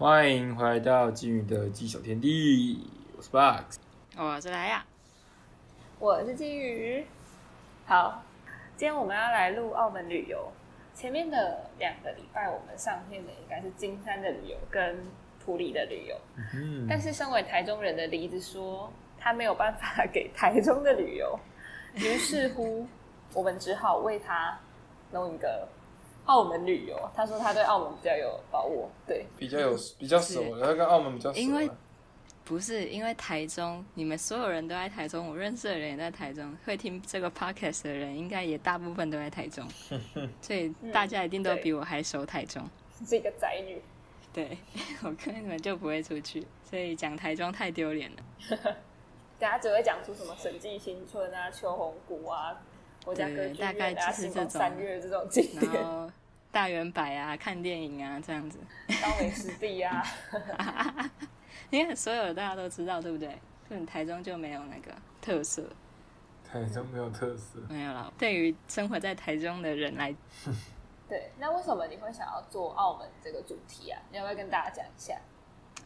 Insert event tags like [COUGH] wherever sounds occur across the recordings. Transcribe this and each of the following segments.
欢迎回到金鱼的鸡手天地，我是 Box。我是莱雅，我是金鱼。好，今天我们要来录澳门旅游。前面的两个礼拜，我们上线的应该是金山的旅游跟普里的旅游。嗯，但是身为台中人的梨子说，他没有办法给台中的旅游，于是乎，我们只好为他弄一个澳门旅游。他说他对澳门比较有把握，对，比较有比较熟，他跟澳门比较熟啊。因为不是因为台中，你们所有人都在台中，我认识的人也在台中，会听这个 podcast 的人应该也大部分都在台中，[LAUGHS] 所以大家一定都比我还熟台中。是一个宅女。对 [LAUGHS] 我根本就不会出去，所以讲台中太丢脸了。[LAUGHS] 大家只会讲出什么审计新村啊、秋红谷啊、我家歌对，剧大概院啊、星光就是这种三月这种景然点，后大圆柏啊，看电影啊，这样子。当美食地啊。[LAUGHS] 因为所有的大家都知道，对不对？就台中就没有那个特色，台中没有特色，没有啦。对于生活在台中的人来，[LAUGHS] 对，那为什么你会想要做澳门这个主题啊？你要不要跟大家讲一下？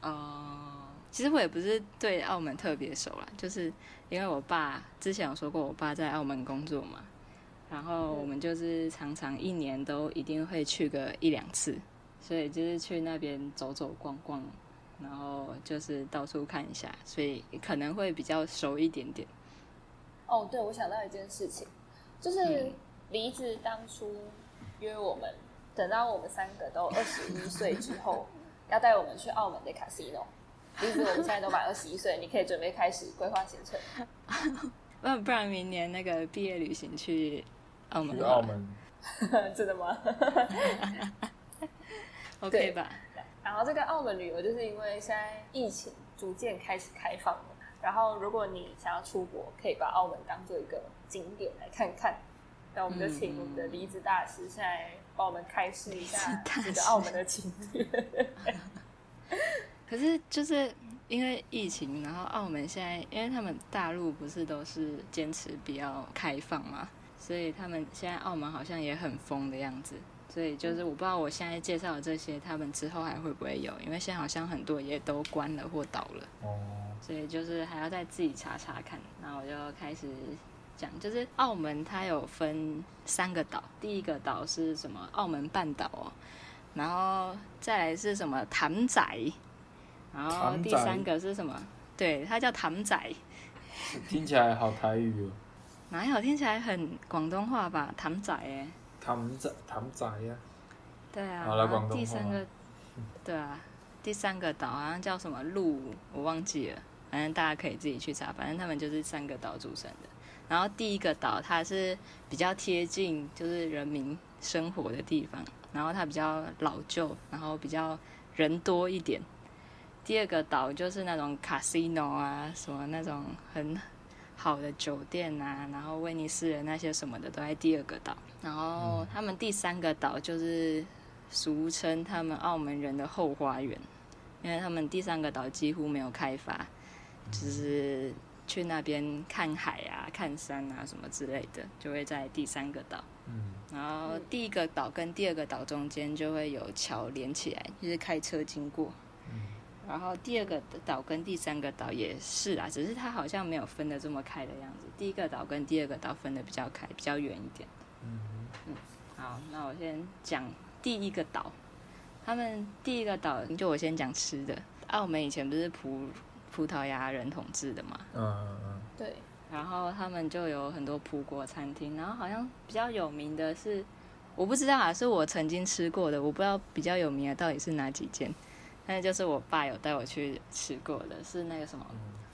哦、其实我也不是对澳门特别熟啦，就是因为我爸之前有说过，我爸在澳门工作嘛，然后我们就是常常一年都一定会去个一两次，所以就是去那边走走逛逛，然后就是到处看一下，所以可能会比较熟一点点。哦，对，我想到一件事情，就是嗯梨子当初约我们，等到我们三个都二十一岁之后，[LAUGHS] 要带我们去澳门的 casino。梨子，我们现在都满二十一岁，你可以准备开始规划行程。[LAUGHS] 那不然明年那个毕业旅行去澳门去澳门，[LAUGHS] 真的吗？[LAUGHS] OK 吧？然后这个澳门旅游，就是因为现在疫情逐渐开始开放了，然后如果你想要出国，可以把澳门当做一个景点来看看。那我们就请我们的离子大师现在帮我们开示一下这个澳门的景点。[LAUGHS] 可是就是因为疫情，然后澳门现在，因为他们大陆不是都是坚持比较开放嘛，所以他们现在澳门好像也很疯的样子。所以就是我不知道我现在介绍的这些，他们之后还会不会有？因为现在好像很多也都关了或倒了，哦，所以就是还要再自己查查看。然后我就开始讲，就是澳门它有分三个岛，第一个岛是什么？澳门半岛哦，然后再来是什么潭仔，然后第三个是什么？对，它叫潭仔，听起来好台语哦，哪有听起来很广东话吧？潭仔哎，潭仔潭仔呀，对啊。好了然后广东话第三个，对啊，第三个岛好像叫什么鹿，我忘记了，反正大家可以自己去查，反正他们就是三个岛组成的。然后第一个岛它是比较贴近就是人民生活的地方，然后它比较老旧，然后比较人多一点。第二个岛就是那种 casino 啊，什么那种很好的酒店啊，然后威尼斯人那些什么的都在第二个岛。然后他们第三个岛就是俗称他们澳门人的后花园，因为他们第三个岛几乎没有开发，就是去那边看海啊、看山啊什么之类的，就会在第三个岛。嗯，然后第一个岛跟第二个岛中间就会有桥连起来，就是开车经过。然后第二个岛跟第三个岛也是啊，只是它好像没有分的这么开的样子。第一个岛跟第二个岛分的比较开，比较远一点。嗯嗯好，那我先讲第一个岛。他们第一个岛，就我先讲吃的。澳门以前不是葡葡萄牙人统治的嘛，嗯嗯对，然后他们就有很多葡国餐厅，然后好像比较有名的是，我不知道啊，是我曾经吃过的，我不知道比较有名的到底是哪几间，但是就是我爸有带我去吃过的，是那个什么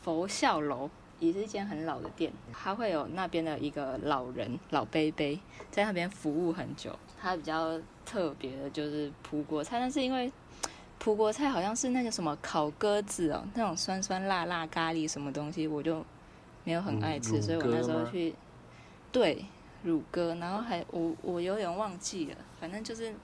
佛笑楼，也是一间很老的店，他会有那边的一个老人老伯伯在那边服务很久，他比较特别的就是葡国菜，但是因为葡国菜好像是那个什么烤鸽子哦，那种酸酸辣辣咖喱什么东西，我就没有很爱吃，乳所以我那时候去，对乳鸽，然后还我我有点忘记了，反正就是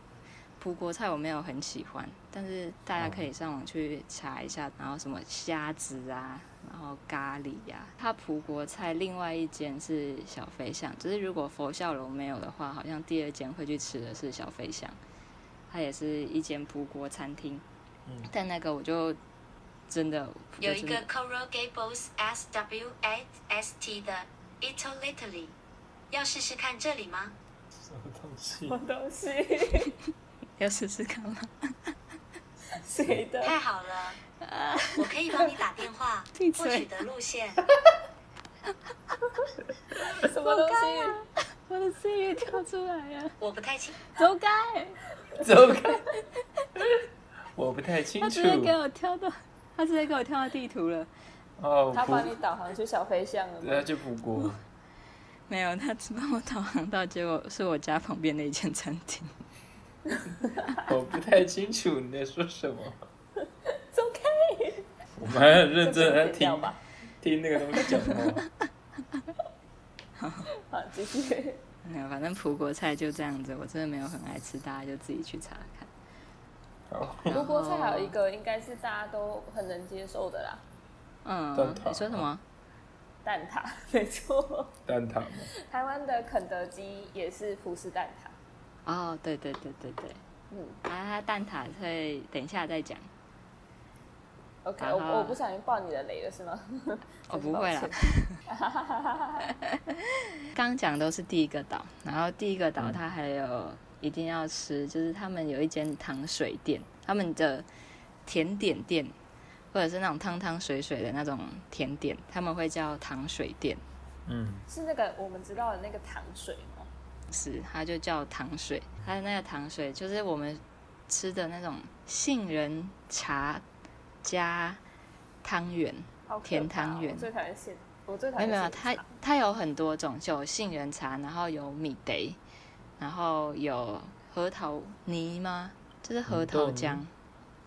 葡国菜我没有很喜欢，但是大家可以上网去查一下，然后什么虾子啊，然后咖喱呀、它葡国菜另外一间是小飞象，只是如果佛笑楼没有的话，好像第二间会去吃的是小飞象，它也是一间葡国餐厅。嗯但那个我就真的有一个 Coral Gables S W A S T 的 Italy，要试试看这里吗？什么东西什么东西？[LAUGHS] 要试试看吗？[LAUGHS] 谁的？太好了，我可以帮你打电话 [LAUGHS] 闭嘴或取的路线。[LAUGHS] 什么东西？我的声音跳出来了，我不太清，走开！走开！我不太清楚他直。接给我跳到，他直接给我跳到地图了。哦，他葡帮你导航去小飞象了吗？对啊，就葡国。没有，他只帮我导航到，结果是我家旁边的一间餐厅。[LAUGHS] 我不太清楚你在说什么。走开！我们还很认真的在听。听那个东西讲话。[LAUGHS] 好，继续。没有，反正葡国菜就这样子，我真的没有很爱吃，大家就自己去查看。好，不过菜还有一个应该是大家都很能接受的啦，嗯，你说什么？蛋挞，没错。蛋挞吗？台湾的肯德基也是葡式蛋挞。哦，对对对对对，嗯啊，蛋挞会等一下再讲。，OK，我我不小心爆你的雷了是吗？[LAUGHS] 哦，不会啦真。刚 [LAUGHS] 刚讲都是第一个岛，然后第一个岛嗯它还有一定要吃，就是他们有一间糖水店，他们的甜点店或者是那种汤汤水水的那种甜点，他们会叫糖水店，嗯，是那个我们知道的那个糖水吗？是它就叫糖水，它的那个糖水就是我们吃的那种杏仁茶加汤圆。甜汤圆最讨厌杏，我最讨没有没有，它它有很多种，就有杏仁茶，然后有米得，然后有核桃泥吗？就是核桃浆。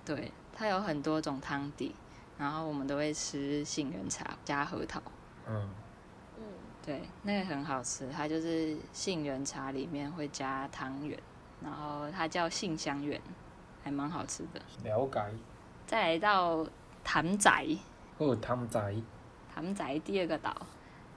对，它有很多种汤底，然后我们都会吃杏仁茶加核桃。嗯，嗯，对，那个很好吃，它就是杏仁茶里面会加汤圆，然后它叫杏香圆，还蛮好吃的。了解。再来到潭仔，哦，汤仔。潭仔第二个岛，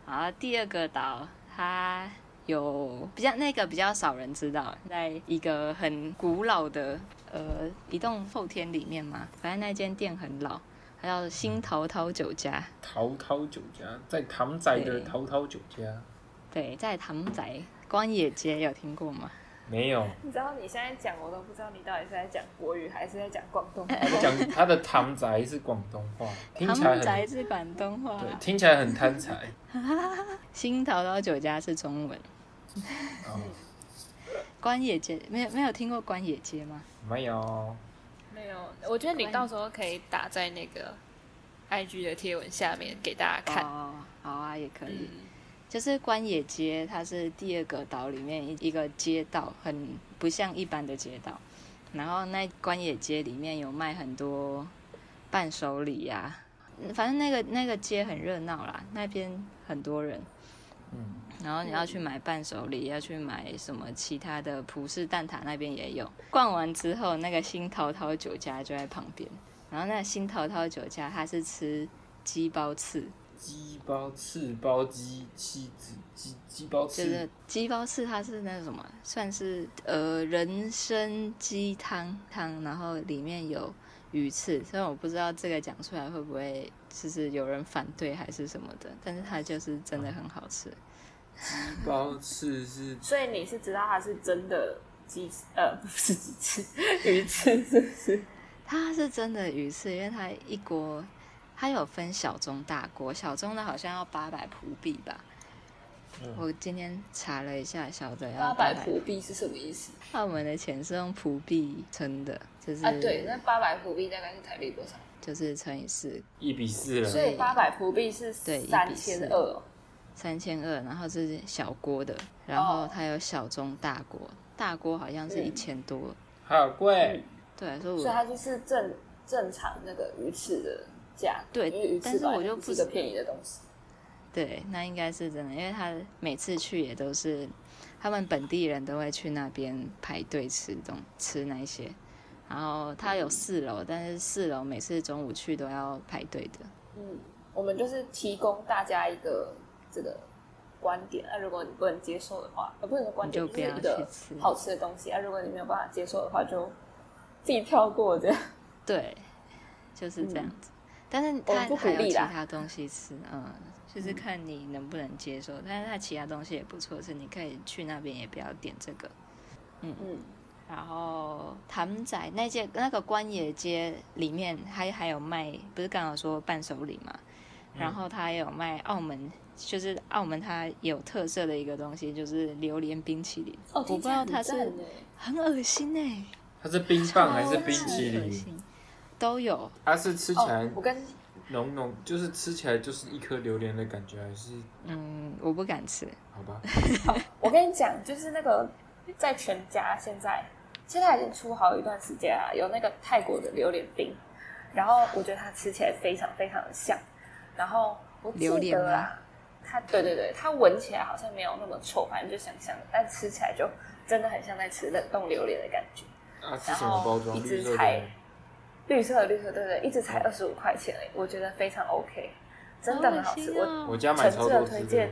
然后第二个岛它有比较那个比较少人知道，在一个很古老的呃一栋后天里面嘛，反正那间店很老，它叫新淘淘酒家，淘淘酒家，在唐仔的对淘淘酒家。对，在潭仔官野街有听过吗？没有，你知道你现在讲，我都不知道你到底是在讲国语还是在讲广东话。[LAUGHS] 他讲他的唐仔是广东话，[LAUGHS] 听起来潭仔很是广东话，对，听起来很贪财。[LAUGHS] 新淘淘酒家是中文。哦，关野街没有没有听过关野街吗？没有。没有，我觉得你到时候可以打在那个 IG 的贴文下面给大家看。哦，好啊，也可以。嗯，就是关野街，它是第二个岛里面一一个街道，很不像一般的街道。然后那关野街里面有卖很多伴手礼呀、反正那个那个街很热闹啦，那边很多人。嗯，然后你要去买伴手礼，要去买什么其他的葡式蛋挞那边也有。逛完之后，那个新淘淘酒家就在旁边。然后那个新淘淘酒家，它是吃鸡包翅，鸡包、翅包鸡、鸡子、鸡鸡包翅。就是鸡包翅，它是那什么，算是呃人参鸡汤汤，然后里面有鱼翅。虽然我不知道这个讲出来会不会就是有人反对还是什么的，但是它就是真的很好吃。鸡包翅是所以你是知道它是真的鸡翅，呃，不是鸡翅，鱼翅是不是？它是真的鱼翅，因为它一锅它有分小中大锅，小中的好像要八百葡币吧。嗯我今天查了一下，小的要八百百葡币是什么意思？澳门的钱是用葡币称的，就是、啊，对，那八百葡币大概是台币多少？就是乘以四，一比四了。所以八百葡币是对三千二。三千二，然后是小锅的，然后哦它有小中大锅，大锅好像是嗯一千多，好贵。对，所以我所以它就是正正常那个鱼翅的价格。对但是我就不是个便宜的东西。对，那应该是真的，因为他每次去也都是他们本地人都会去那边排队吃东吃那些，然后他有四楼，但是四楼每次中午去都要排队的。嗯，我们就是提供大家一个这个观点。那、如果你不能接受的话，呃，不能说观点，你就不要是一个去吃好吃的东西。啊，如果你没有办法接受的话，就自己跳过这样。[LAUGHS] 对，就是这样子。但是嗯我不鼓它还有其他东西吃，嗯，就是看你能不能接受。但是它其他东西也不错是，你可以去那边也不要点这个。嗯嗯，然后潭仔那间那个关野街里面还还有卖，不是刚好说伴手礼嘛，然后他也有卖澳门，就是澳门它有特色的一个东西，就是榴莲冰淇淋。哦，我不知道它是很恶心哎、它是冰棒还是冰淇淋？都有。它是吃起来哦，我跟浓浓，就是吃起来就是一颗榴莲的感觉，还是嗯，我不敢吃。好吧？我跟你讲，就是那个在全家现在现在已经出好一段时间了，有那个泰国的榴莲冰，然后我觉得它吃起来非常非常的像，然后我记榴莲啊，它对对对，它闻起来好像没有那么臭，反正就香香的，但吃起来就真的很像在吃冷冻榴莲的感觉。啊，是什么包装？一直才的。绿色的绿色，对对，一直才二十五块钱而已，我觉得非常 OK，真的很好吃。我我家买诚挚的超多推荐，，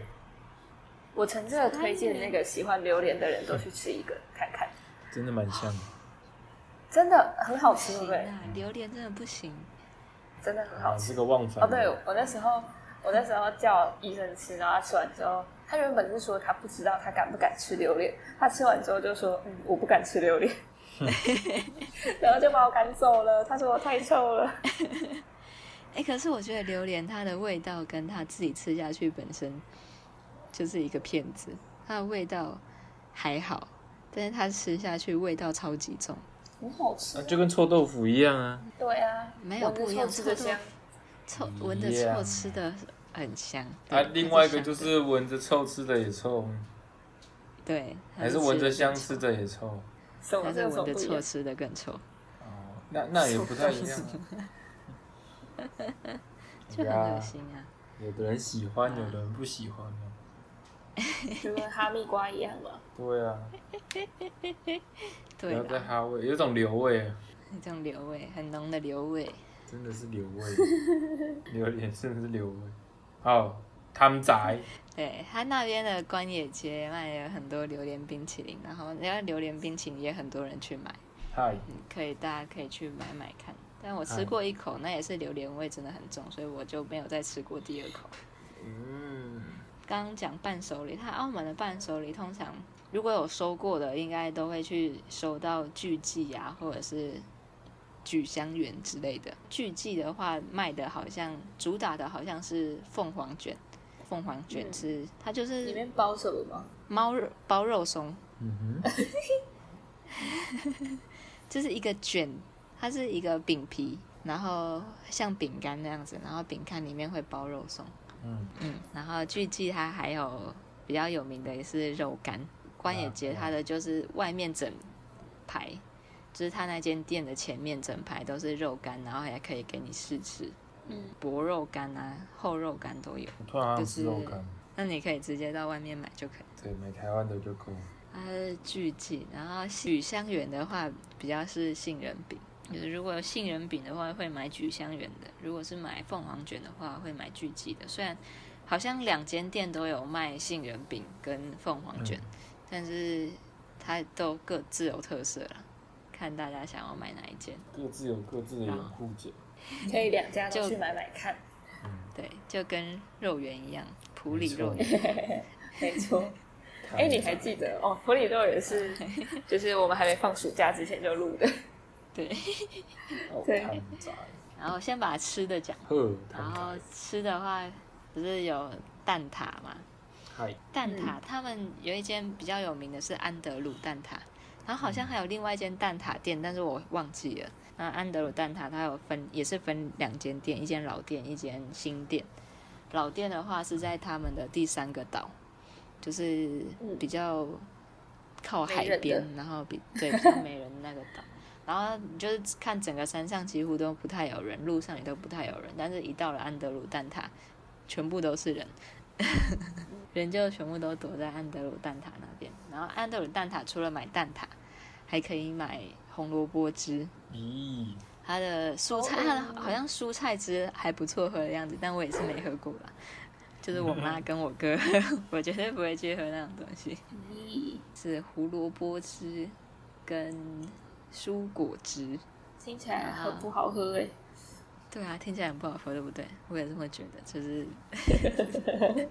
我诚挚的推荐那个喜欢榴莲的人都去吃一个看看，真的蛮像的。真的很好吃，对不对？啊，榴莲真的不行。真的很啊，好吃这。个忘返。哦，对，我那时候我那时候叫医生吃，然后他吃完之后，他原本是说他不知道他敢不敢吃榴莲，他吃完之后就说，嗯，我不敢吃榴莲，[LAUGHS] 然后就把我赶走了。他说我太臭了。[LAUGHS] 哎、可是我觉得榴莲它的味道跟它自己吃下去本身就是一个骗子，它的味道还好，但是它吃下去味道超级重。很好吃啊，就跟臭豆腐一样啊。对啊，没有不一样臭吃的香。臭闻着臭吃的很香。啊，另外一个就是闻着臭吃的也臭，对，它还是闻着香吃的也臭。[LAUGHS] 还是闻着？臭吃的更臭，哦，那那也不太一样啊。[LAUGHS] 就很恶心啊。有的人喜欢，有的人不喜欢啊。[LAUGHS] 就跟哈密瓜一样嘛。对啊，不对要再，哈味，有种硫味啊，这种硫味，很浓的硫味。真的是硫味，[LAUGHS] 榴莲真的是硫味。哦，汤仔，[LAUGHS] 对他那边的官野街卖了很多榴莲冰淇淋，然后那个榴莲冰淇淋也很多人去买，嗨，嗯，可以大家可以去买买看。但我吃过一口，那也是榴莲味真的很重，所以我就没有再吃过第二口。嗯，刚刚讲伴手礼，它澳门的伴手礼通常如果有收过的，应该都会去收到巨记啊，或者是举香园之类的。聚记的话，卖的好像主打的好像是凤凰卷，凤凰卷嗯是、它就是里面包什么吗？猫肉包肉松，嗯哼，[LAUGHS] 就是一个卷，它是一个饼皮，然后像饼干那样子，然后饼干里面会包肉松。嗯，嗯，然后聚记它还有比较有名的也是肉干，关野节它的就是外面整排，就是他那间店的前面整排都是肉干，然后还可以给你试吃，嗯，薄肉干啊、厚肉干都有，我突然好想吃肉干，那你可以直接到外面买就可以。对，买台湾的就够。它是巨记，然后举香园的话比较是杏仁饼，就是如果有杏仁饼的话会买举香园的，如果是买凤凰卷的话会买巨记的。虽然好像两间店都有卖杏仁饼跟凤凰卷，但是它都各自有特色啦，看大家想要买哪一件。各自有各自的拥护者。可以两家都就去买买看。对，就跟肉圆一样，普里肉圆。[LAUGHS] 没错。哎、你还记得哦？普里肉也是，[LAUGHS] 就是我们还没放暑假之前就录的。对，哦对，[LAUGHS] 然后先把吃的讲，然汤后，吃的话不是有蛋挞嘛？嗨，蛋挞，他们有一间比较有名的是安德鲁蛋挞，然后好像还有另外一间蛋挞店，但是我忘记了。那安德鲁蛋挞它有分，也是分两间店，一间老店，一间新店。老店的话是在他们的第三个岛，就是比较靠海边，然后比对比较没人那个岛。然后你就是看整个山上几乎都不太有人，路上也都不太有人，但是一到了安德鲁蛋挞，全部都是人。人就全部都躲在安德鲁蛋挞那边。然后安德鲁蛋挞除了买蛋挞，还可以买红萝卜汁。咦，它的蔬菜，它的好像蔬菜汁还不错喝的样子，但我也是没喝过啦。[LAUGHS] 就是我妈跟我哥，[LAUGHS] 我绝对不会去喝那种东西。咦，是胡萝卜汁跟蔬果汁，听起来很不好喝哎。对啊，听起来很不好喝，对不对？我也这么觉得，就是。[LAUGHS]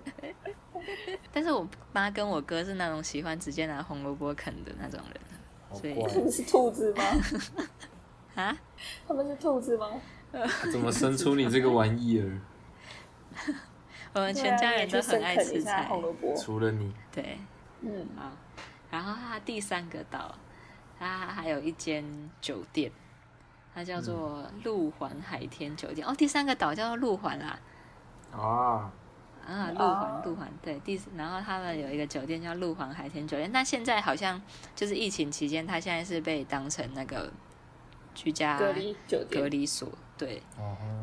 但是我妈跟我哥是那种喜欢直接拿红萝卜啃的那种人，所以他们 [LAUGHS] 是兔子吗？[LAUGHS] 啊？他们是兔子吗？怎么生出你这个玩意儿？[LAUGHS] 我们全家人都很爱吃菜，红萝卜，除了你。对，嗯，好。然后它第三个岛，它还有一间酒店，它叫做鹿环海天酒店。哦，第三个岛叫做鹿环啦。啊。啊，鹿环，鹿环，对，第然后他们有一个酒店叫鹿环海天酒店，但现在好像就是疫情期间，它现在是被当成那个居家隔离酒店、隔离所，对。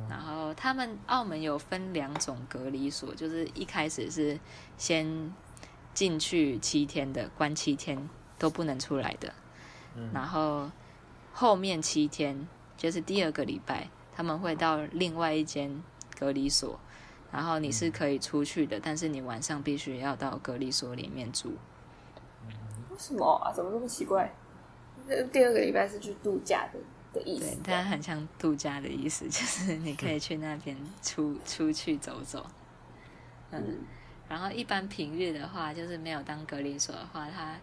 然后他们澳门有分两种隔离所，就是一开始是先进去七天的，关七天都不能出来的，然后后面七天就是第二个礼拜，他们会到另外一间隔离所。然后你是可以出去的，但是你晚上必须要到隔离所里面住。为什么啊？怎么这么奇怪？第二个礼拜是去度假的的意思。对，它很像度假的意思，就是你可以去那边出出去走走。嗯，然后一般平日的话，就是没有当隔离所的话，它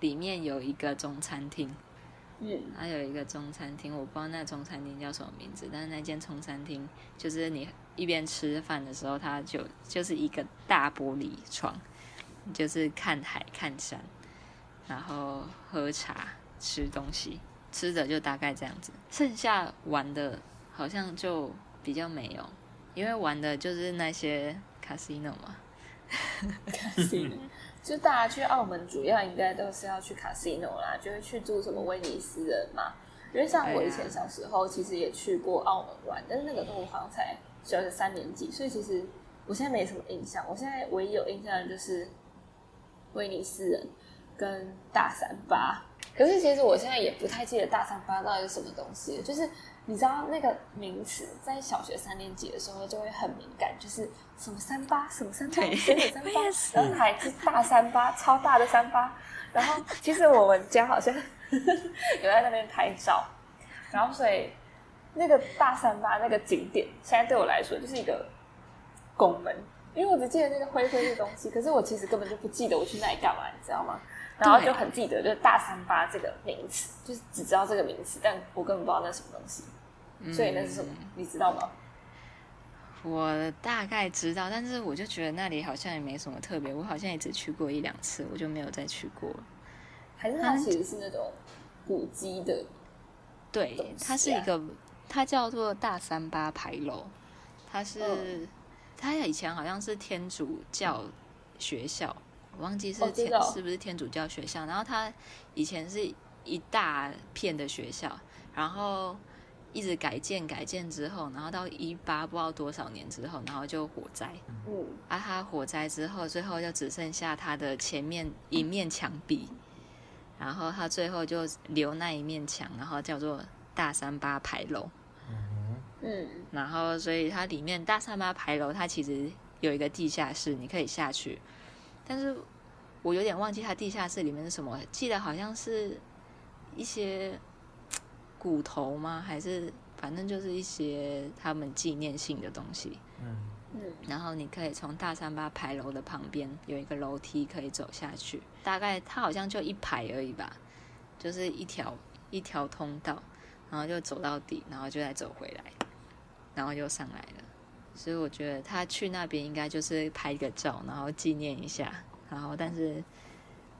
里面有一个中餐厅。嗯，它有一个中餐厅，我不知道那中餐厅叫什么名字，但是那间中餐厅就是你。一边吃饭的时候，他就就是一个大玻璃窗，就是看海看山，然后喝茶吃东西，吃的就大概这样子。剩下玩的好像就比较没有，因为玩的就是那些 casino 嘛。casino 就大家去澳门主要应该都是要去 casino 啦，就会去住什么威尼斯人嘛。因为像我以前小时候其实也去过澳门玩，但是那个时候好像才。小学三年级，所以其实我现在没什么印象。我现在唯一有印象的就是威尼斯人跟大三巴。可是其实我现在也不太记得大三巴到底是什么东西。就是你知道那个名词，在小学三年级的时候就会很敏感，就是什么三八，什么三八，什么三八，[LAUGHS] 然后还是大三八，超大的三八。然后其实我们家好像 [LAUGHS] 有在那边拍照，然后所以。那个大三巴那个景点，现在对我来说就是一个拱门，因为我只记得那个灰灰的东西，可是我其实根本就不记得我去那里干嘛，你知道吗？然后就很记得就是大三巴这个名词，就是只知道这个名词，但我根本不知道那是什么东西，所以那是什么？你知道吗？我大概知道，但是我就觉得那里好像也没什么特别，我好像也只去过一两次，我就没有再去过了。还是它其实是那种古迹的？对，它是一个。它叫做大三八牌楼，它是它以前好像是天主教学校，我忘记是天是不是天主教学校。然后它以前是一大片的学校，然后一直改建改建之后，然后到一八不知道多少年之后，然后就火灾。嗯，啊，它火灾之后，最后就只剩下它的前面一面墙壁，然后它最后就留那一面墙，然后叫做大三八牌楼。嗯，然后所以它里面大三巴牌楼，它其实有一个地下室，你可以下去。但是我有点忘记它地下室里面是什么，记得好像是一些骨头吗？还是反正就是一些他们纪念性的东西。嗯嗯。然后你可以从大三巴牌楼的旁边有一个楼梯可以走下去，大概它好像就一排而已吧，就是一条一条通道，然后就走到底，然后就再走回来。然后又上来了，所以我觉得他去那边应该就是拍个照，然后纪念一下。然后，但是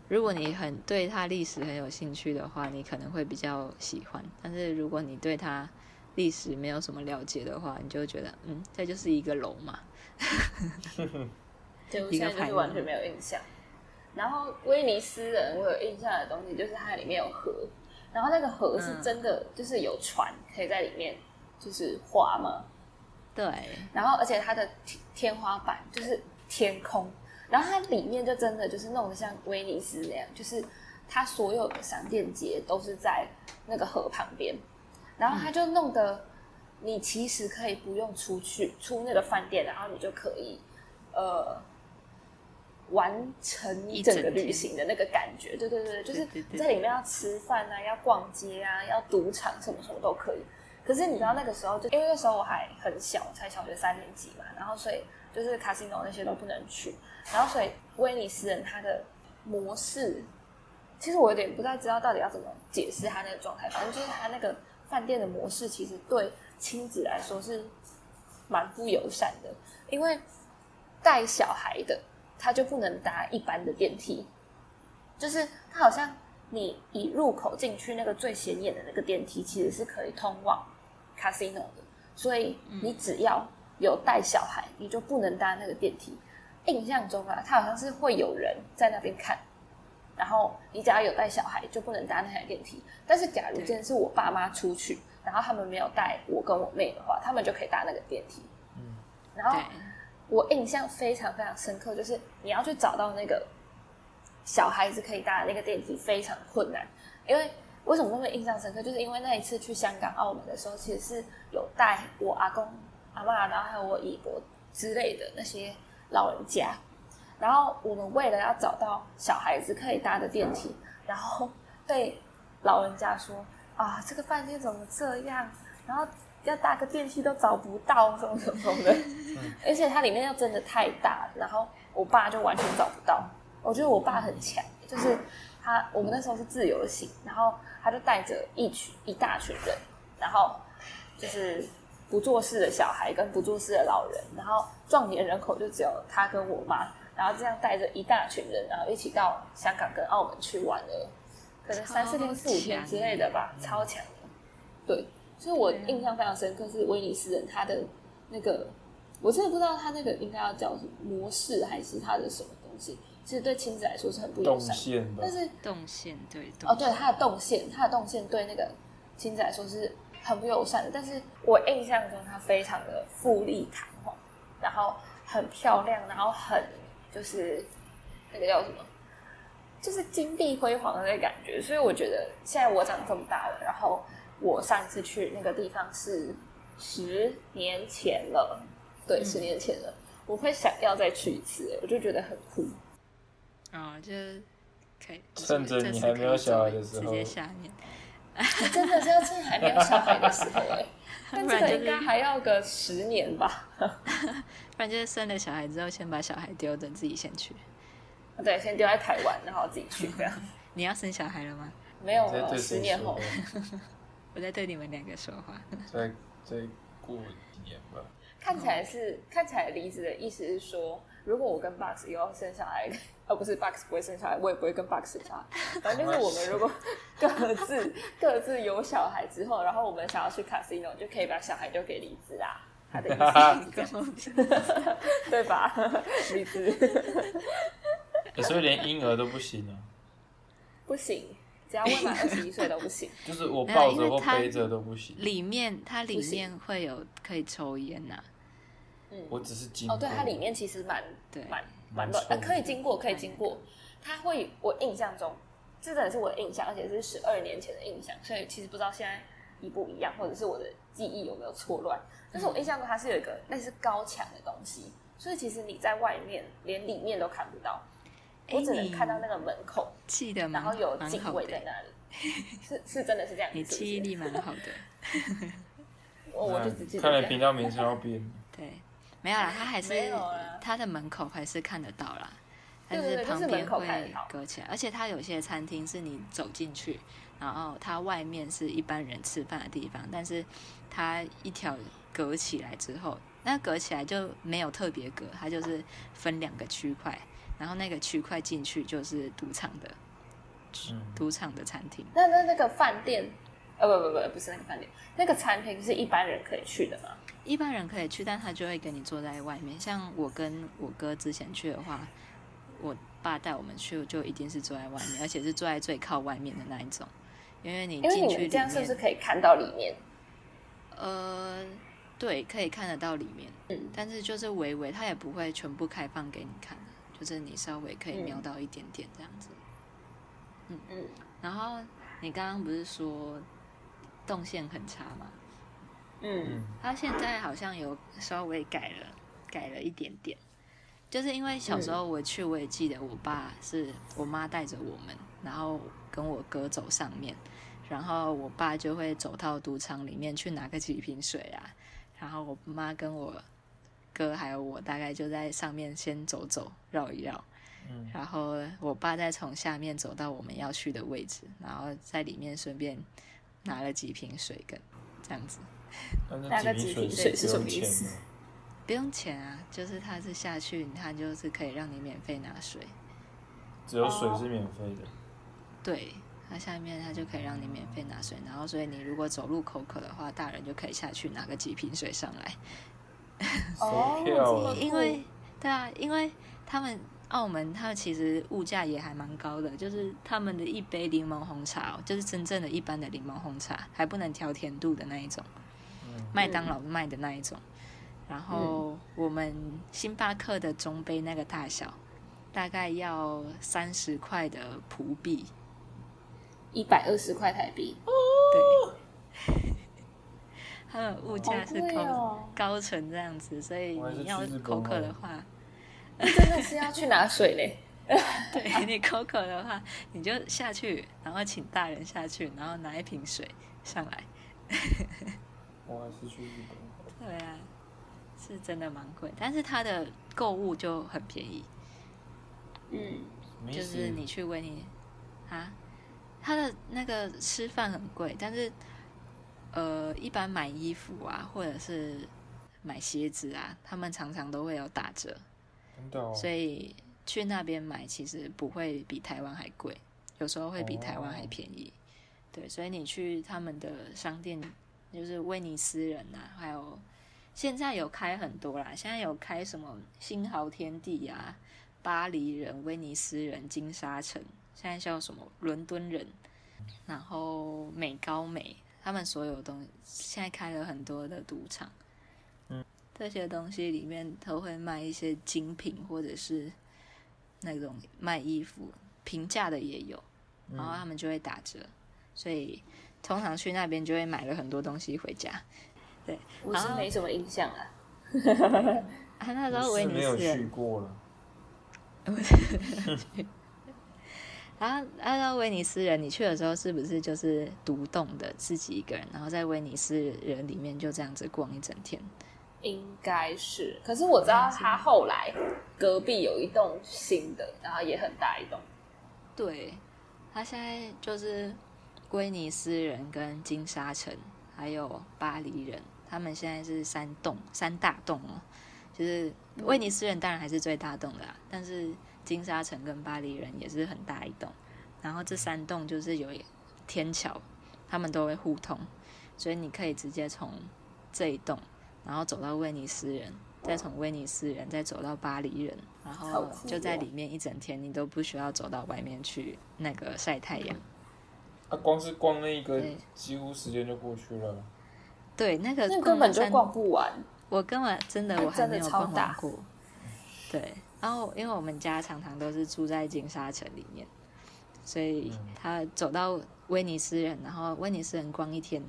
如果你很对他历史很有兴趣的话，你可能会比较喜欢。但是如果你对他历史没有什么了解的话，你就觉得嗯，这就是一个楼嘛。[LAUGHS] 对，我现在就是完全没有印象。然后威尼斯人，我有印象的东西就是它里面有河，然后那个河是真的，就是有船可以在里面。就是滑嘛，对，然后而且它的天天花板就是天空，然后它里面就真的就是弄得像威尼斯那样，就是它所有的商店街都是在那个河旁边，然后它就弄得你其实可以不用出去出那个饭店，然后你就可以呃完成一整个旅行的那个感觉。对对对，就是在里面要吃饭啊，要逛街啊，要赌场什么什么都可以。可是你知道那个时候就，因为那时候我还很小，才小学三年级嘛，然后所以就是 casino 那些都不能去，然后所以威尼斯人他的模式，其实我有点不太知道到底要怎么解释他那个状态，反正就是他那个饭店的模式，其实对亲子来说是蛮不友善的，因为带小孩的他就不能搭一般的电梯，就是他好像你一入口进去那个最显眼的那个电梯，其实是可以通往 casino 的，所以你只要有带小孩，你就不能搭那个电梯。印象中啊，他好像是会有人在那边看，然后你只要有带小孩就不能搭那台电梯。但是假如对今天是我爸妈出去，然后他们没有带我跟我妹的话，他们就可以搭那个电梯。嗯，然后，我印象非常非常深刻，就是你要去找到那个小孩子可以搭的那个电梯非常困难，因为为什么那么印象深刻？就是因为那一次去香港、澳门的时候，其实是有带我阿公、阿妈，然后还有我姨伯之类的那些老人家，然后我们为了要找到小孩子可以搭的电梯，然后被老人家说啊，这个饭店怎么这样？然后要搭个电梯都找不到，什么什么什么的。而且它里面又真的太大，然后我爸就完全找不到。我觉得我爸很强，就是他我们那时候是自由行，然后他就带着一群一大群人，然后就是不做事的小孩跟不做事的老人，然后壮年人口就只有他跟我妈，然后这样带着一大群人，然后一起到香港跟澳门去玩了，可能三四天、四五天之类的吧，超强的。对，所以我印象非常深刻是威尼斯人他的那个，我真的不知道他那个应该要叫什么模式，还是他的什么东西。其实对亲子来说是很不友善但，是动线对动哦，对，它的动线，它的动线对那个亲子来说是很不友善的。但是我印象中它非常的富丽堂皇，然后很漂亮，然后很就是那个叫什么，就是金碧辉煌的那个感觉。所以我觉得现在我长这么大了，然后我上一次去那个地方是十年前了，对，嗯十年前了。我会想要再去一次，我就觉得很酷。哦，就是可以趁着你还没有小孩的时候直接下面，真的是要趁还没有小孩的时候哎、[LAUGHS] 但这个应该还要个十年吧？[LAUGHS] 不然就是生了小孩之后先把小孩丢，等自己先去。对，先丢在台湾，然后自己去这样。[LAUGHS] 你要生小孩了吗？没有十年后，我在对你们两个说话。再再过几年吧。看起来是看起来离子的意思是说，如果我跟 Box 以后生小孩，而 [LAUGHS] 不是 Box 不会生小孩，我也不会跟 Box 生小孩。[LAUGHS] 反正就是我们如果各自 [LAUGHS] 各自有小孩之后，然后我们想要去 casino，就可以把小孩丢给李子啊。他的意思对吧？李子欸所以连婴儿都不行啊，不行，只要未满二十一岁都不行。就是我抱着或背着都不行。里面它里面会有可以抽烟呐、嗯，我只是经哦，对，它里面其实蛮对蛮蛮蛮乱，的可以经过，可以经过。它会，我印象中，这真的是我的印象，而且是十二年前的印象，所以其实不知道现在一不一样，或者是我的记忆有没有错乱。但是我印象中它是有一个类似高墙的东西，所以其实你在外面连里面都看不到，我只能看到那个门口，记得蛮然后有警卫在那里。是是真的是这样子，你记忆力蛮好的。我我就只记得看来频道名称要变。对，没有啦，[LAUGHS] 它还是没有啦。它的门口还是看得到啦，但是旁边会隔起来，而且它有些餐厅是你走进去，然后它外面是一般人吃饭的地方，但是它一条隔起来之后，那隔起来就没有特别隔，它就是分两个区块，然后那个区块进去就是赌场的嗯，赌场的餐厅。那那那个饭店，呃，不不不，不是那个饭店，那个餐厅是一般人可以去的吗？一般人可以去，但他就会跟你坐在外面。像我跟我哥之前去的话，我爸带我们去，就一定是坐在外面，而且是坐在最靠外面的那一种，因为你进去里你们这样是不是，可以看到里面？呃，对，可以看得到里面，嗯但是就是微微，它也不会全部开放给你看，就是你稍微可以瞄到一点点这样子。嗯嗯，然后你刚刚不是说动线很差嘛？嗯，他现在好像有稍微改了，改了一点点，就是因为小时候我去，我也记得我爸是我妈带着我们，然后跟我哥走上面，然后我爸就会走到赌场里面去拿个几瓶水啊，然后我妈跟我哥还有我大概就在上面先走走绕一绕，嗯，然后我爸再从下面走到我们要去的位置，然后在里面顺便拿了几瓶水跟这样子，拿个几几瓶瓶水是什么意思不用钱啊，就是他是下去，他就是可以让你免费拿水。只有水是免费的。对，它下面它就可以让你免费拿水，然后所以你如果走路口渴的话，大人就可以下去拿个几瓶水上来。[LAUGHS] 哦，因为对啊，因为他们澳门，它其实物价也还蛮高的，就是他们的一杯柠檬红茶、哦，就是真正的一般的柠檬红茶，还不能调甜度的那一种，嗯。麦当劳卖的那一种。然后我们星巴克的中杯那个大小，大概要三十块的葡币。一百二十块台币，对，[LAUGHS] 他们物价是高、哦。高成这样子，所以你要口渴的话，真的是要去拿水嘞。[LAUGHS] 对 [LAUGHS] 你口渴的话，你就下去，然后请大人下去，然后拿一瓶水上来。[LAUGHS] 我还是去日本。对啊，是真的蛮贵，但是它的购物就很便宜，嗯，就是你去威尼啊，它的那个吃饭很贵，但是呃，一般买衣服啊，或者是买鞋子啊，他们常常都会有打折，真的哦。所以去那边买其实不会比台湾还贵，有时候会比台湾还便宜。对，所以你去他们的商店，就是威尼斯人呐、还有现在有开很多啦，现在有开什么新豪天地啊、巴黎人、威尼斯人、金沙城，现在叫什么伦敦人，然后美高美，他们所有东西现在开了很多的赌场。这些东西里面都会卖一些精品，或者是那种卖衣服平价的也有，嗯然后他们就会打折，所以通常去那边就会买了很多东西回家。对我是没什么印象啊。[LAUGHS] 啊，那时候威尼斯没有去过了。然后按照威尼斯人，你去的时候是不是就是独栋的自己一个人，然后在威尼斯人里面就这样子逛一整天？应该是，可是我知道他后来隔壁有一栋新的，然后也很大一栋。对，他现在就是威尼斯人跟金沙城还有巴黎人，他们现在是三栋三大栋哦。就是威尼斯人当然还是最大栋的啦，但是金沙城跟巴黎人也是很大一栋。然后这三栋就是有天桥，他们都会互通，所以你可以直接从这一栋，然后走到威尼斯人，再从威尼斯人再走到巴黎人，然后就在哦里面一整天，你都不需要走到外面去那个晒太阳。啊，光是逛那一个，几乎时间就过去了。对，那个那根本就逛不完。我根本真的我还没有逛完过。对，然后因为我们家常常都是住在金沙城里面，所以嗯他走到威尼斯人，然后威尼斯人逛一天，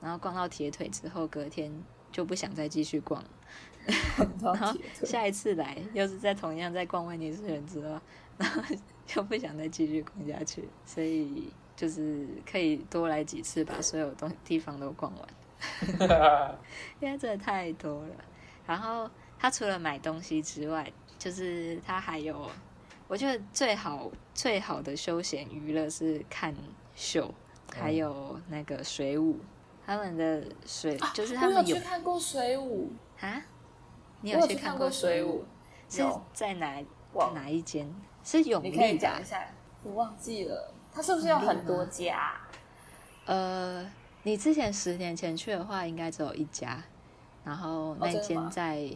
然后逛到铁腿之后，隔天就不想再继续逛了。然 [LAUGHS] 然后下一次来又是在同样在逛威尼斯人之后，然后 [LAUGHS] 就不想再继续逛下去，所以就是可以多来几次，把所有东地方都逛完。[LAUGHS] 因为真的太多了。然后他除了买东西之外，就是他还有，我觉得最好最好的休闲娱乐是看秀，还有那个水舞。他们的水就是他们有去看过水舞，啊，你有去看过水水舞，是在哪哪一间？是永你可以利吧？讲一？下，我忘记了，它是不是有很多家？呃，你之前十年前去的话，应该只有一家，然后那间在、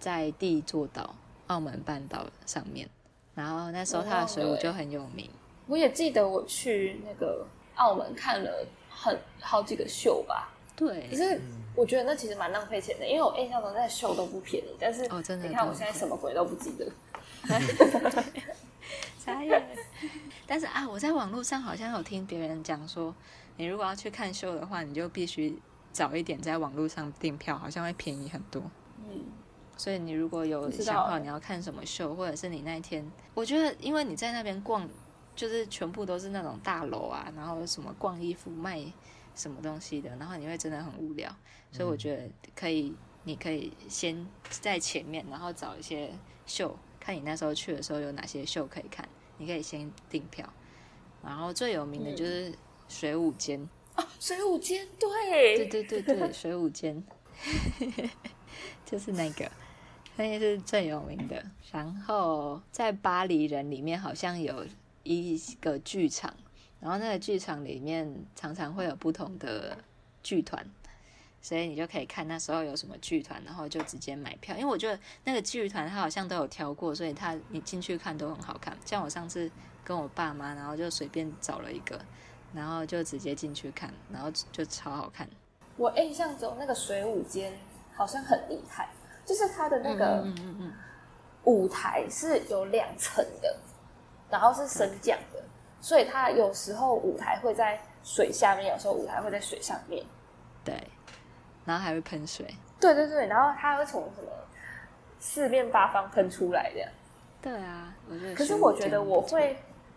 在第一座岛澳门半岛上面，然后那时候它的水舞就很有名。我也记得我去那个澳门看了很好几个秀吧，对可，是我觉得那其实蛮浪费钱的，因为我印象中那秀都不便宜，但是哦真的你看我现在什么鬼都不记得。傻眼。但是啊，我在网络上好像有听别人讲说，你如果要去看秀的话，你就必须早一点在网络上订票，好像会便宜很多。嗯，所以你如果有想好欸你要看什么秀，或者是你那一天，我觉得因为你在那边逛，就是全部都是那种大楼啊，然后什么逛衣服卖什么东西的，然后你会真的很无聊，所以我觉得可以，你可以先在前面，然后找一些秀，看你那时候去的时候有哪些秀可以看，你可以先订票。然后最有名的就是水舞间，水舞间，对对对对对，水舞间，[LAUGHS] 就是那个，那也是最有名的。然后在巴黎人里面好像有一个剧场，然后那个剧场里面常常会有不同的剧团，所以你就可以看那时候有什么剧团，然后就直接买票。因为我觉得那个剧团他好像都有挑过，所以他你进去看都很好看。像我上次跟我爸妈，然后就随便找了一个，然后就直接进去看，然后就超好看。我印象中那个水舞间好像很厉害，就是它的那个舞台是有两层的，然后是升降的，所以它有时候舞台会在水下面，有时候舞台会在水上面。对，然后还会喷水。对对对，然后它会从什么四面八方喷出来的。对啊，我觉得。可是我觉得我会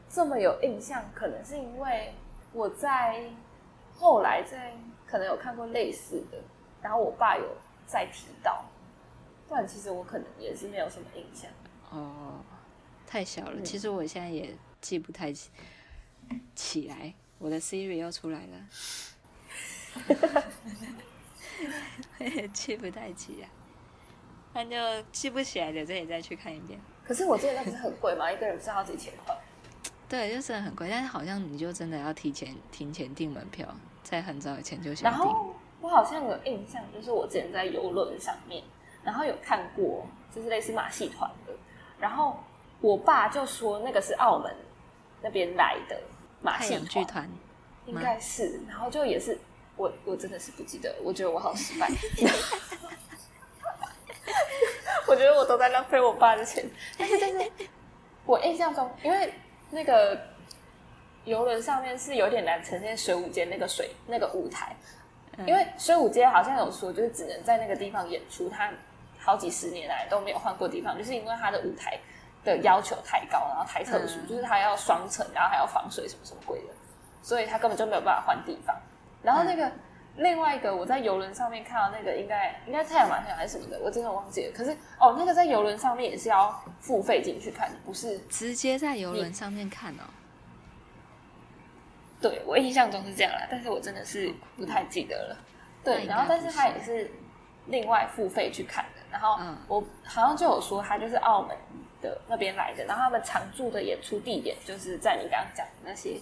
这么有印象，可能是因为我在后来在可能有看过类似的，然后我爸有再提到，不然其实我可能也是没有什么印象。哦，太小了。嗯其实我现在也记不太起起来。我的 Siri 又出来了，我 [LAUGHS] 也记不太起来。那就记不起来的，这里再去看一遍。可是我记得那不是很贵吗？一个人不是要几千块？对，就是很贵，但是好像你就真的要提前提前订门票，在很早以前就先订。然后我好像有印象，就是我之前在游轮上面，然后有看过，就是类似马戏团的，然后我爸就说那个是澳门那边来的马戏剧团，应该是，然后就也是我我真的是不记得，我觉得我好失败，[LAUGHS] 我觉得我都在浪费我爸的钱，但是但是我印象中，因为那个游轮上面是有点难呈现水舞间那个水那个舞台，嗯因为水舞街好像有说，就是只能在那个地方演出，他好几十年来都没有换过地方，就是因为他的舞台的要求太高，然后太特殊，嗯就是它要双层，然后还要防水什么什么鬼的，所以它根本就没有办法换地方。然后那个、另外一个我在游轮上面看到那个应该应该太阳马戏团还是什么的，我真的忘记了。可是哦，那个在游轮上面也是要付费进去看，不是？直接在游轮上面看哦。对我印象中是这样啦，但是我真的是不太记得了。对，然后但是它也是另外付费去看的。然后嗯我好像就有说，它就是澳门的那边来的，然后他们常住的演出地点就是在你刚刚讲的那些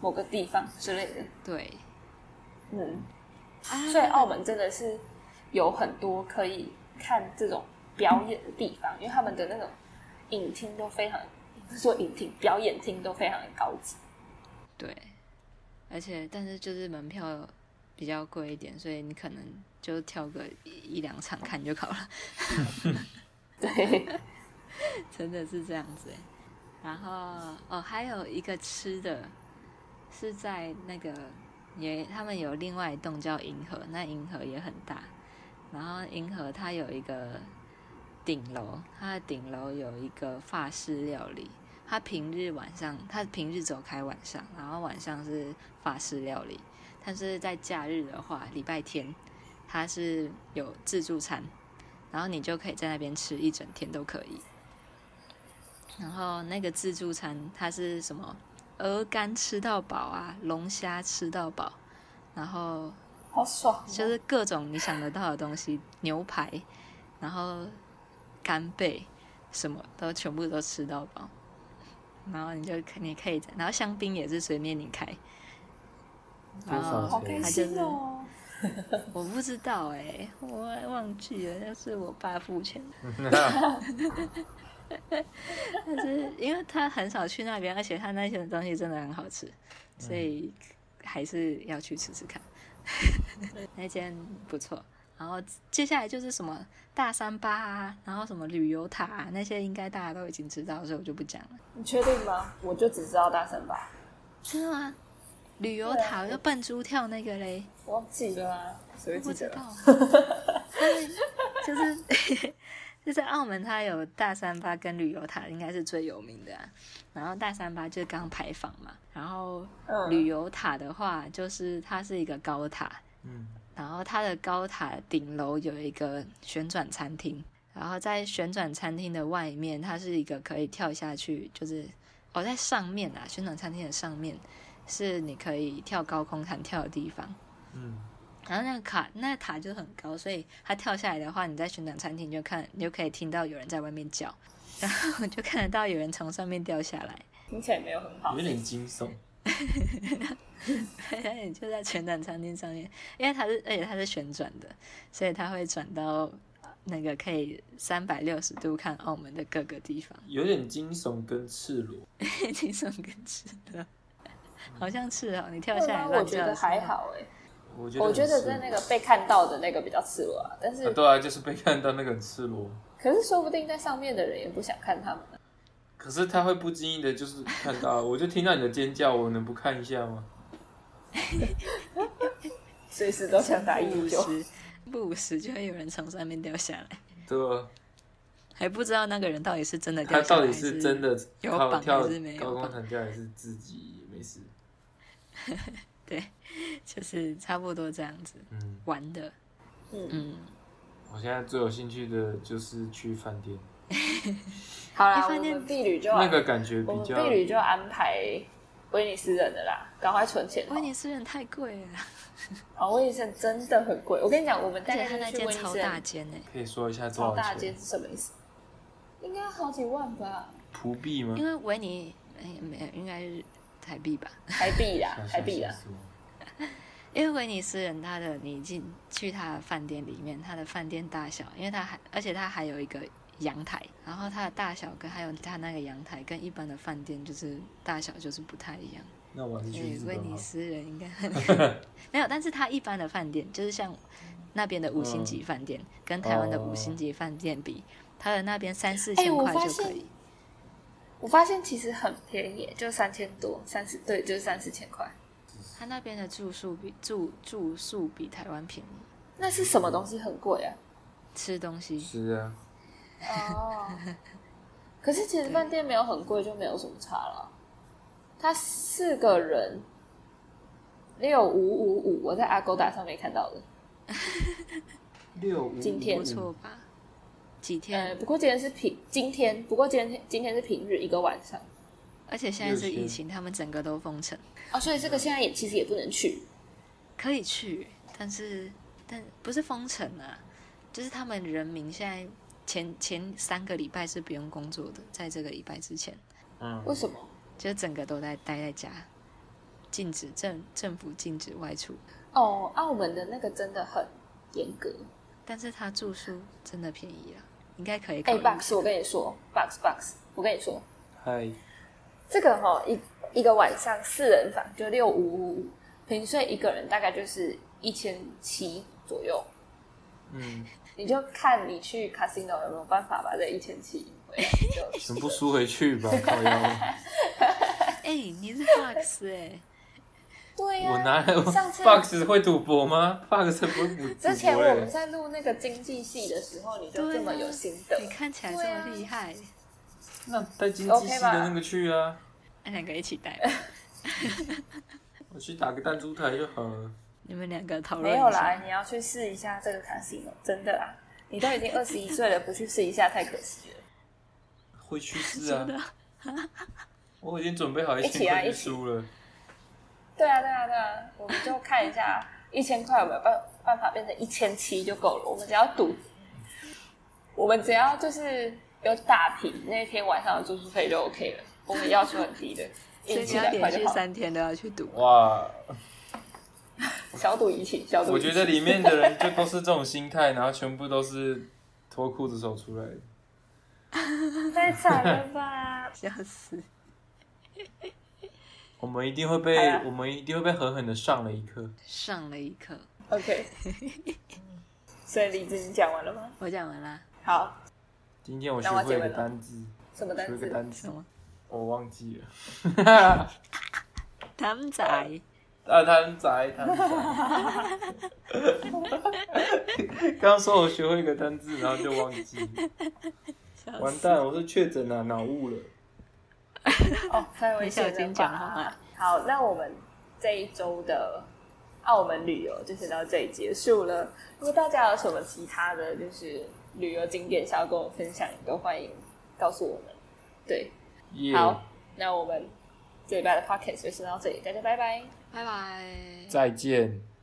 某个地方之类的。对，嗯，啊所以澳门真的是有很多可以看这种表演的地方，因为他们的那种影厅都非常，不是说影厅，表演厅都非常的高级。对，而且但是就是门票比较贵一点，所以你可能就挑个一一两场看就好了，[LAUGHS] 对，[LAUGHS] 真的是这样子。然后哦，还有一个吃的，是在那个也他们有另外一栋叫银河，那银河也很大，然后银河它有一个顶楼，它的顶楼有一个法式料理。它平日晚上，它平日只有开晚上，然后晚上是法式料理。但是在假日的话，礼拜天它是有自助餐，然后你就可以在那边吃一整天都可以。然后那个自助餐它是什么？鹅肝吃到饱啊，龙虾吃到饱，然后好爽哦、就是各种你想得到的东西，牛排，然后干贝，什么都全部都吃到饱。然后你就可你可以，然后香槟也是随便你开。然后多少好开心哦！[LAUGHS] 我不知道哎、我忘记了，那是我爸付钱的。[LAUGHS] [LAUGHS] 但是因为他很少去那边，而且他那些东西真的很好吃，所以还是要去吃吃看。[LAUGHS] 那间不错。然后接下来就是什么大三巴啊，然后什么旅游塔、啊、那些，应该大家都已经知道，所以我就不讲了。你确定吗？我就只知道大三巴，真的吗？旅游塔就笨猪跳那个嘞，忘记了啊，谁会不知记得？道。[LAUGHS] 就是就在澳门它有大三巴跟旅游塔，应该是最有名的、啊。然后大三巴就是刚牌坊嘛，然后嗯旅游塔的话，就是它是一个高塔，嗯，然后它的高塔顶楼有一个旋转餐厅，然后在旋转餐厅的外面，它是一个可以跳下去，就是哦，在上面啊，旋转餐厅的上面是你可以跳高空弹跳的地方。嗯，然后那个卡那个塔就很高，所以它跳下来的话，你在旋转餐厅就看，你就可以听到有人在外面叫，然后就看得到有人从上面掉下来，听起来没有很好有。点惊悚。[LAUGHS] 你就在旋转餐厅上面，因为它是而且它是旋转的，所以它会转到那个可以三百六十度看澳门的各个地方，有点惊悚跟赤裸，[LAUGHS] 惊悚跟赤裸，[LAUGHS] 好像是哦，你跳？下来乱我觉得还，好哎、我觉得我觉得在那个被看到的那个比较赤裸啊，但是、啊，对啊，就是被看到那个很赤裸，可是说不定在上面的人也不想看他们啊。可是他会不经意的，就是看到，我就听到你的尖叫，我能不看一下吗？[LAUGHS] 随时都想打一不九九。时不时就会有人从上面掉下来。对啊，还不知道那个人到底是真的掉下来，他到底是真的靠有绑跳还是没有高空弹跳，还是自己没事？[LAUGHS] [LAUGHS] 对，就是差不多这样子嗯，玩的。嗯，嗯，我现在最有兴趣的就是去饭店，[LAUGHS] 好啦，饭店们婢旅就那个感觉比较婢旅就安排威尼斯人的啦，赶快存钱哦。威尼斯人太贵了，哦，威尼斯人真的很贵。我跟你讲，我们而且他那间超威尼斯人大间呢，可以说一下多少超大间？是什么意思？应该好几万吧，葡币吗？因为维尼哎没有，应该是台币吧？台币啦，[LAUGHS] 台币啦。因为威尼斯人他的你进去他的饭店里面，他的饭店大小，因为他还而且他还有一个阳台，然后它的大小跟还有他那个阳台跟一般的饭店就是大小就是不太一样。那我还是去所以威尼。斯人应该没有，但是他一般的饭店就是像那边的五星级饭店，跟台湾的五星级饭店比，他的那边三四哎千块就可以。我发现其实很便宜，就三千多，三十对，就是三四千块。他那边的住宿比住住宿比台湾便宜，那是什么东西很贵啊？吃东西是啊，哦，[LAUGHS] 可是其实饭店没有很贵，就没有什么差了。他四个人六五五五，我在 Agoda 上面看到的。六五今天不错吧？几呃，天？不过今天是平今天，不过今天今天是平日一个晚上而且现在是疫情，他们整个都封城，哦，所以这个现在也其实也不能去。可以去，但是但不是封城啊，就是他们人民现在前前三个礼拜是不用工作的，在这个礼拜之前。嗯，为什么？就整个都在待在家，禁止政政府禁止外出，哦，澳门的那个真的很严格。但是他住宿真的便宜了，应该可以哎。，Box，我跟你说，Box Box，我跟你说，嗨，这个哈、一一个晚上四人房就六五五五，平睡一个人大概就是一千七左右。嗯，你就看你去 casino 有没有办法把这一千七赢回 [LAUGHS] 全部输回去吧，靠腰。[LAUGHS] 哎、你是 Box 哎、对呀、我哪有上次 Fox 会赌博吗？Fox 不会赌赌之前我们欸在录那个经济系的时候，你就这么有心得。你看起来这么厉害，那带经济系的那个去啊，那两个一起带吧，[LAUGHS] 我去打个弹珠台就好了。你们两个讨论没有啦，你要去试一下这个 casino，真的啦。你都已经二十一岁了，不去试一下太可惜了。会去试啊，我已经准备好一一千块输了。对啊，对啊，对啊，我们就看一下一千块有没有办办法变成一千七就够了。我们只要赌，我们只要就是有打平那天晚上的住宿费就 OK 了。我们要求很低的，[LAUGHS] 所以你一起要连续两块就好。三天都要去赌，哇，小赌怡情，小赌。我觉得里面的人就都是这种心态，然后全部都是脱裤子走出来的。[LAUGHS] 太惨了吧！[LAUGHS] 笑死！我们一定会被我们一定会被狠狠的上了一课。上了一课，OK，[LAUGHS] 所以李子你讲完了吗？我讲完了。好，今天我学会一个单字，什么单词？单词，什么？我忘记了。他们仔啊，摊仔，摊仔。刚刚说我学会一个单字，然后就忘记，[LAUGHS] 完蛋，我是确诊了，脑雾了。[LAUGHS] 哦，太危险了小心讲吧话。好，那我们这一周的澳门旅游就先到这里结束了。如果大家有什么其他的就是旅游景点想要跟我分享，也都欢迎告诉我们。对，耶、好，那我们这礼拜的 podcast 就先到这里，大家拜拜。拜拜。再见。